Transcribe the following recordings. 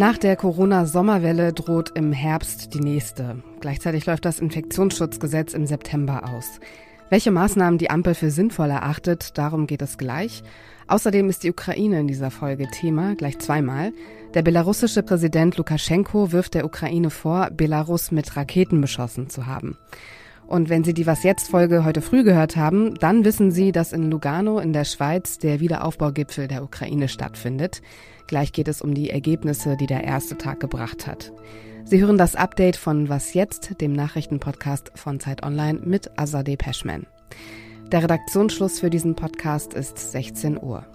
Nach der Corona-Sommerwelle droht im Herbst die nächste. Gleichzeitig läuft das Infektionsschutzgesetz im September aus. Welche Maßnahmen die Ampel für sinnvoll erachtet, darum geht es gleich. Außerdem ist die Ukraine in dieser Folge Thema, gleich zweimal. Der belarussische Präsident Lukaschenko wirft der Ukraine vor, Belarus mit Raketen beschossen zu haben. Und wenn Sie die Was jetzt Folge heute früh gehört haben, dann wissen Sie, dass in Lugano in der Schweiz der Wiederaufbaugipfel der Ukraine stattfindet. Gleich geht es um die Ergebnisse, die der erste Tag gebracht hat. Sie hören das Update von Was jetzt, dem Nachrichtenpodcast von Zeit Online mit Azadeh Peschman. Der Redaktionsschluss für diesen Podcast ist 16 Uhr.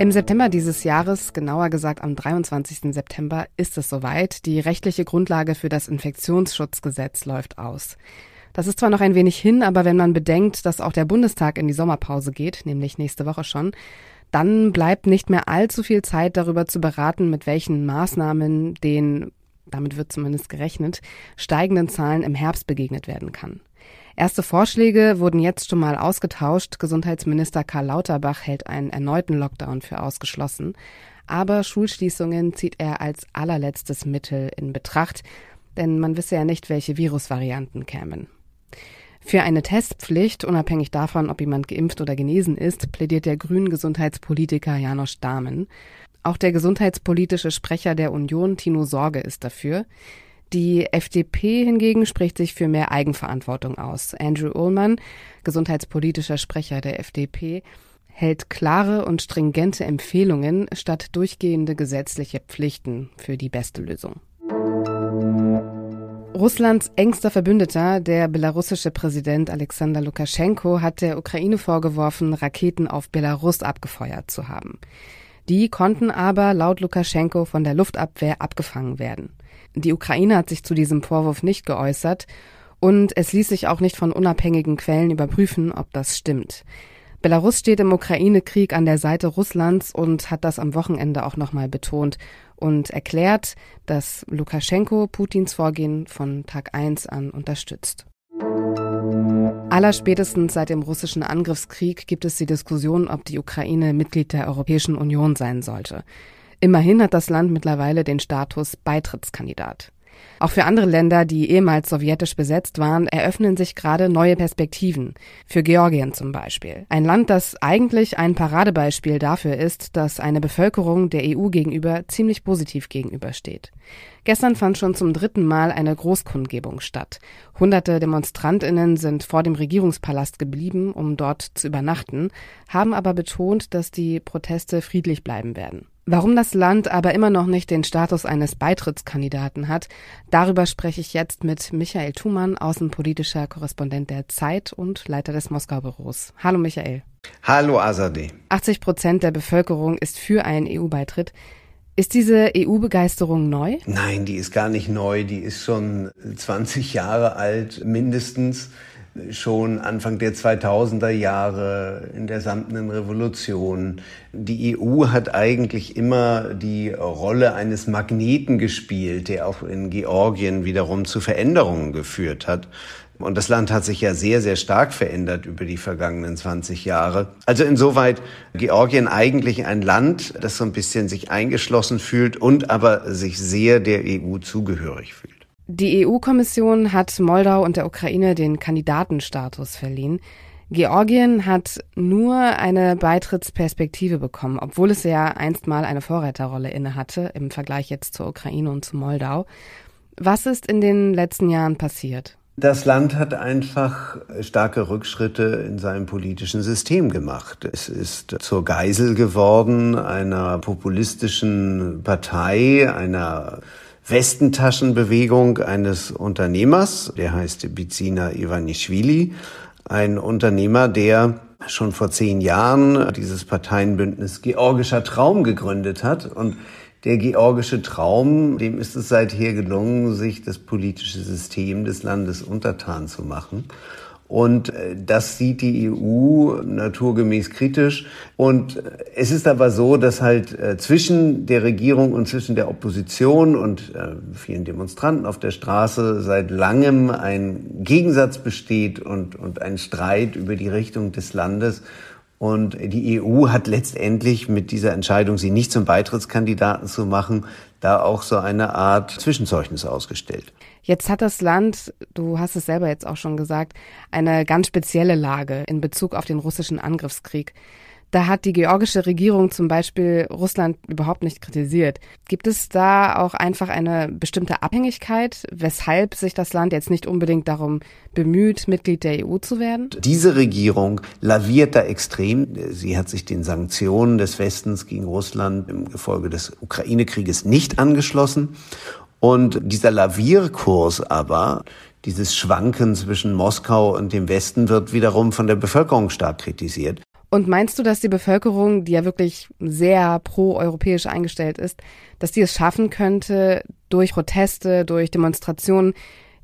Im September dieses Jahres, genauer gesagt am 23. September, ist es soweit. Die rechtliche Grundlage für das Infektionsschutzgesetz läuft aus. Das ist zwar noch ein wenig hin, aber wenn man bedenkt, dass auch der Bundestag in die Sommerpause geht, nämlich nächste Woche schon, dann bleibt nicht mehr allzu viel Zeit darüber zu beraten, mit welchen Maßnahmen den, damit wird zumindest gerechnet, steigenden Zahlen im Herbst begegnet werden kann. Erste Vorschläge wurden jetzt schon mal ausgetauscht. Gesundheitsminister Karl Lauterbach hält einen erneuten Lockdown für ausgeschlossen. Aber Schulschließungen zieht er als allerletztes Mittel in Betracht, denn man wisse ja nicht, welche Virusvarianten kämen. Für eine Testpflicht, unabhängig davon, ob jemand geimpft oder genesen ist, plädiert der grünen Gesundheitspolitiker Janosch Dahmen. Auch der gesundheitspolitische Sprecher der Union, Tino Sorge, ist dafür. Die FDP hingegen spricht sich für mehr Eigenverantwortung aus. Andrew Ullmann, gesundheitspolitischer Sprecher der FDP, hält klare und stringente Empfehlungen statt durchgehende gesetzliche Pflichten für die beste Lösung. Russlands engster Verbündeter, der belarussische Präsident Alexander Lukaschenko, hat der Ukraine vorgeworfen, Raketen auf Belarus abgefeuert zu haben. Die konnten aber laut Lukaschenko von der Luftabwehr abgefangen werden. Die Ukraine hat sich zu diesem Vorwurf nicht geäußert und es ließ sich auch nicht von unabhängigen Quellen überprüfen, ob das stimmt. Belarus steht im Ukraine-Krieg an der Seite Russlands und hat das am Wochenende auch nochmal betont und erklärt, dass Lukaschenko Putins Vorgehen von Tag 1 an unterstützt. Allerspätestens seit dem russischen Angriffskrieg gibt es die Diskussion, ob die Ukraine Mitglied der Europäischen Union sein sollte. Immerhin hat das Land mittlerweile den Status Beitrittskandidat. Auch für andere Länder, die ehemals sowjetisch besetzt waren, eröffnen sich gerade neue Perspektiven. Für Georgien zum Beispiel. Ein Land, das eigentlich ein Paradebeispiel dafür ist, dass eine Bevölkerung der EU gegenüber ziemlich positiv gegenübersteht. Gestern fand schon zum dritten Mal eine Großkundgebung statt. Hunderte Demonstrantinnen sind vor dem Regierungspalast geblieben, um dort zu übernachten, haben aber betont, dass die Proteste friedlich bleiben werden. Warum das Land aber immer noch nicht den Status eines Beitrittskandidaten hat, darüber spreche ich jetzt mit Michael Thumann, außenpolitischer Korrespondent der Zeit und Leiter des Moskau-Büros. Hallo Michael. Hallo Azadeh. 80 Prozent der Bevölkerung ist für einen EU-Beitritt. Ist diese EU-Begeisterung neu? Nein, die ist gar nicht neu. Die ist schon 20 Jahre alt mindestens schon Anfang der 2000er Jahre in der samtenen Revolution. Die EU hat eigentlich immer die Rolle eines Magneten gespielt, der auch in Georgien wiederum zu Veränderungen geführt hat. Und das Land hat sich ja sehr, sehr stark verändert über die vergangenen 20 Jahre. Also insoweit Georgien eigentlich ein Land, das so ein bisschen sich eingeschlossen fühlt und aber sich sehr der EU zugehörig fühlt. Die EU-Kommission hat Moldau und der Ukraine den Kandidatenstatus verliehen. Georgien hat nur eine Beitrittsperspektive bekommen, obwohl es ja einst mal eine Vorreiterrolle innehatte im Vergleich jetzt zur Ukraine und zu Moldau. Was ist in den letzten Jahren passiert? Das Land hat einfach starke Rückschritte in seinem politischen System gemacht. Es ist zur Geisel geworden einer populistischen Partei, einer Westentaschenbewegung eines Unternehmers, der heißt Bizina Ivanischvili, ein Unternehmer, der schon vor zehn Jahren dieses Parteienbündnis Georgischer Traum gegründet hat und der georgische Traum, dem ist es seither gelungen, sich das politische System des Landes untertan zu machen. Und äh, das sieht die EU naturgemäß kritisch. Und äh, es ist aber so, dass halt äh, zwischen der Regierung und zwischen der Opposition und vielen Demonstranten auf der Straße seit langem ein Gegensatz besteht und, und ein Streit über die Richtung des Landes. Und die EU hat letztendlich mit dieser Entscheidung, sie nicht zum Beitrittskandidaten zu machen, da auch so eine Art Zwischenzeugnis ausgestellt. Jetzt hat das Land, du hast es selber jetzt auch schon gesagt, eine ganz spezielle Lage in Bezug auf den russischen Angriffskrieg. Da hat die georgische Regierung zum Beispiel Russland überhaupt nicht kritisiert. Gibt es da auch einfach eine bestimmte Abhängigkeit, weshalb sich das Land jetzt nicht unbedingt darum bemüht, Mitglied der EU zu werden? Diese Regierung laviert da extrem. Sie hat sich den Sanktionen des Westens gegen Russland im Gefolge des Ukraine-Krieges nicht angeschlossen. Und dieser Lavierkurs aber, dieses Schwanken zwischen Moskau und dem Westen wird wiederum von der Bevölkerung stark kritisiert. Und meinst du, dass die Bevölkerung, die ja wirklich sehr pro-europäisch eingestellt ist, dass die es schaffen könnte, durch Proteste, durch Demonstrationen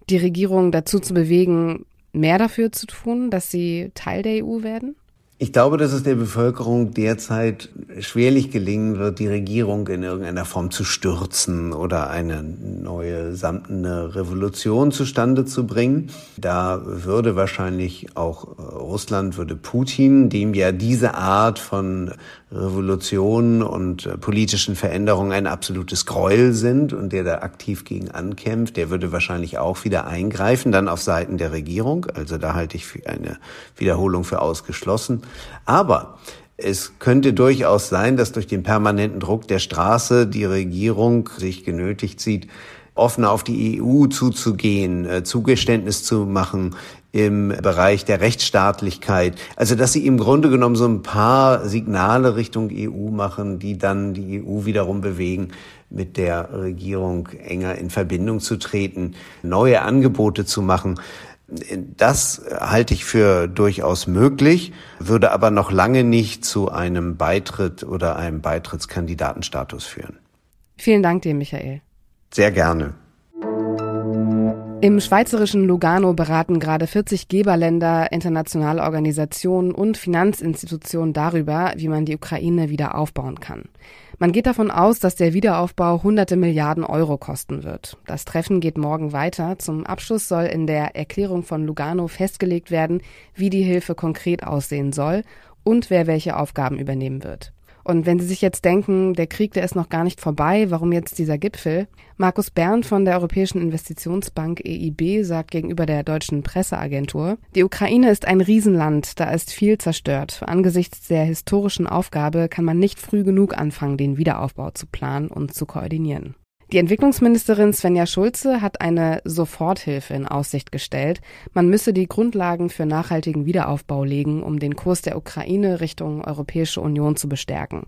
die Regierung dazu zu bewegen, mehr dafür zu tun, dass sie Teil der EU werden? Ich glaube, dass es der Bevölkerung derzeit schwerlich gelingen wird, die Regierung in irgendeiner Form zu stürzen oder eine neue samtene Revolution zustande zu bringen. Da würde wahrscheinlich auch Russland, würde Putin, dem ja diese Art von Revolution und politischen Veränderungen ein absolutes Gräuel sind und der da aktiv gegen ankämpft, der würde wahrscheinlich auch wieder eingreifen, dann auf Seiten der Regierung. Also da halte ich eine Wiederholung für ausgeschlossen. Aber es könnte durchaus sein, dass durch den permanenten Druck der Straße die Regierung sich genötigt sieht, offener auf die EU zuzugehen, äh, Zugeständnis zu machen im Bereich der Rechtsstaatlichkeit. Also dass sie im Grunde genommen so ein paar Signale Richtung EU machen, die dann die EU wiederum bewegen, mit der Regierung enger in Verbindung zu treten, neue Angebote zu machen. Das halte ich für durchaus möglich, würde aber noch lange nicht zu einem Beitritt oder einem Beitrittskandidatenstatus führen. Vielen Dank dir, Michael. Sehr gerne. Im schweizerischen Lugano beraten gerade 40 Geberländer, internationale Organisationen und Finanzinstitutionen darüber, wie man die Ukraine wieder aufbauen kann. Man geht davon aus, dass der Wiederaufbau hunderte Milliarden Euro kosten wird. Das Treffen geht morgen weiter. Zum Abschluss soll in der Erklärung von Lugano festgelegt werden, wie die Hilfe konkret aussehen soll und wer welche Aufgaben übernehmen wird. Und wenn Sie sich jetzt denken, der Krieg, der ist noch gar nicht vorbei, warum jetzt dieser Gipfel? Markus Berndt von der Europäischen Investitionsbank EIB sagt gegenüber der deutschen Presseagentur, die Ukraine ist ein Riesenland, da ist viel zerstört. Angesichts der historischen Aufgabe kann man nicht früh genug anfangen, den Wiederaufbau zu planen und zu koordinieren. Die Entwicklungsministerin Svenja Schulze hat eine Soforthilfe in Aussicht gestellt. Man müsse die Grundlagen für nachhaltigen Wiederaufbau legen, um den Kurs der Ukraine Richtung Europäische Union zu bestärken.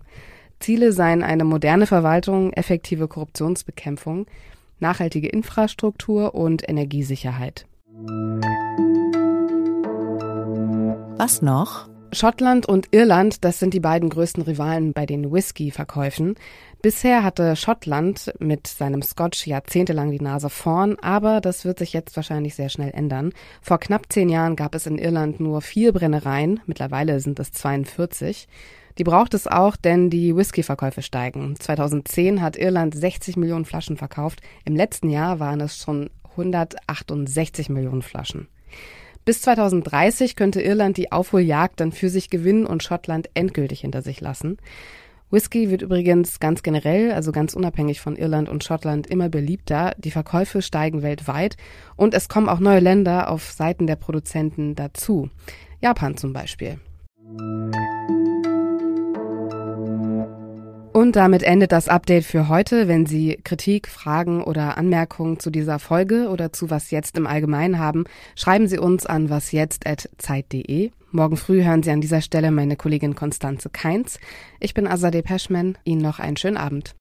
Ziele seien eine moderne Verwaltung, effektive Korruptionsbekämpfung, nachhaltige Infrastruktur und Energiesicherheit. Was noch? Schottland und Irland, das sind die beiden größten Rivalen bei den Whisky-Verkäufen. Bisher hatte Schottland mit seinem Scotch jahrzehntelang die Nase vorn, aber das wird sich jetzt wahrscheinlich sehr schnell ändern. Vor knapp zehn Jahren gab es in Irland nur vier Brennereien, mittlerweile sind es 42. Die braucht es auch, denn die Whisky-Verkäufe steigen. 2010 hat Irland 60 Millionen Flaschen verkauft, im letzten Jahr waren es schon 168 Millionen Flaschen. Bis 2030 könnte Irland die Aufholjagd dann für sich gewinnen und Schottland endgültig hinter sich lassen. Whisky wird übrigens ganz generell, also ganz unabhängig von Irland und Schottland, immer beliebter. Die Verkäufe steigen weltweit und es kommen auch neue Länder auf Seiten der Produzenten dazu. Japan zum Beispiel. Und damit endet das Update für heute. Wenn Sie Kritik, Fragen oder Anmerkungen zu dieser Folge oder zu Was jetzt im Allgemeinen haben, schreiben Sie uns an wasjetzt.zeit.de. Morgen früh hören Sie an dieser Stelle meine Kollegin Konstanze Keins. Ich bin Azadeh Peschman. Ihnen noch einen schönen Abend.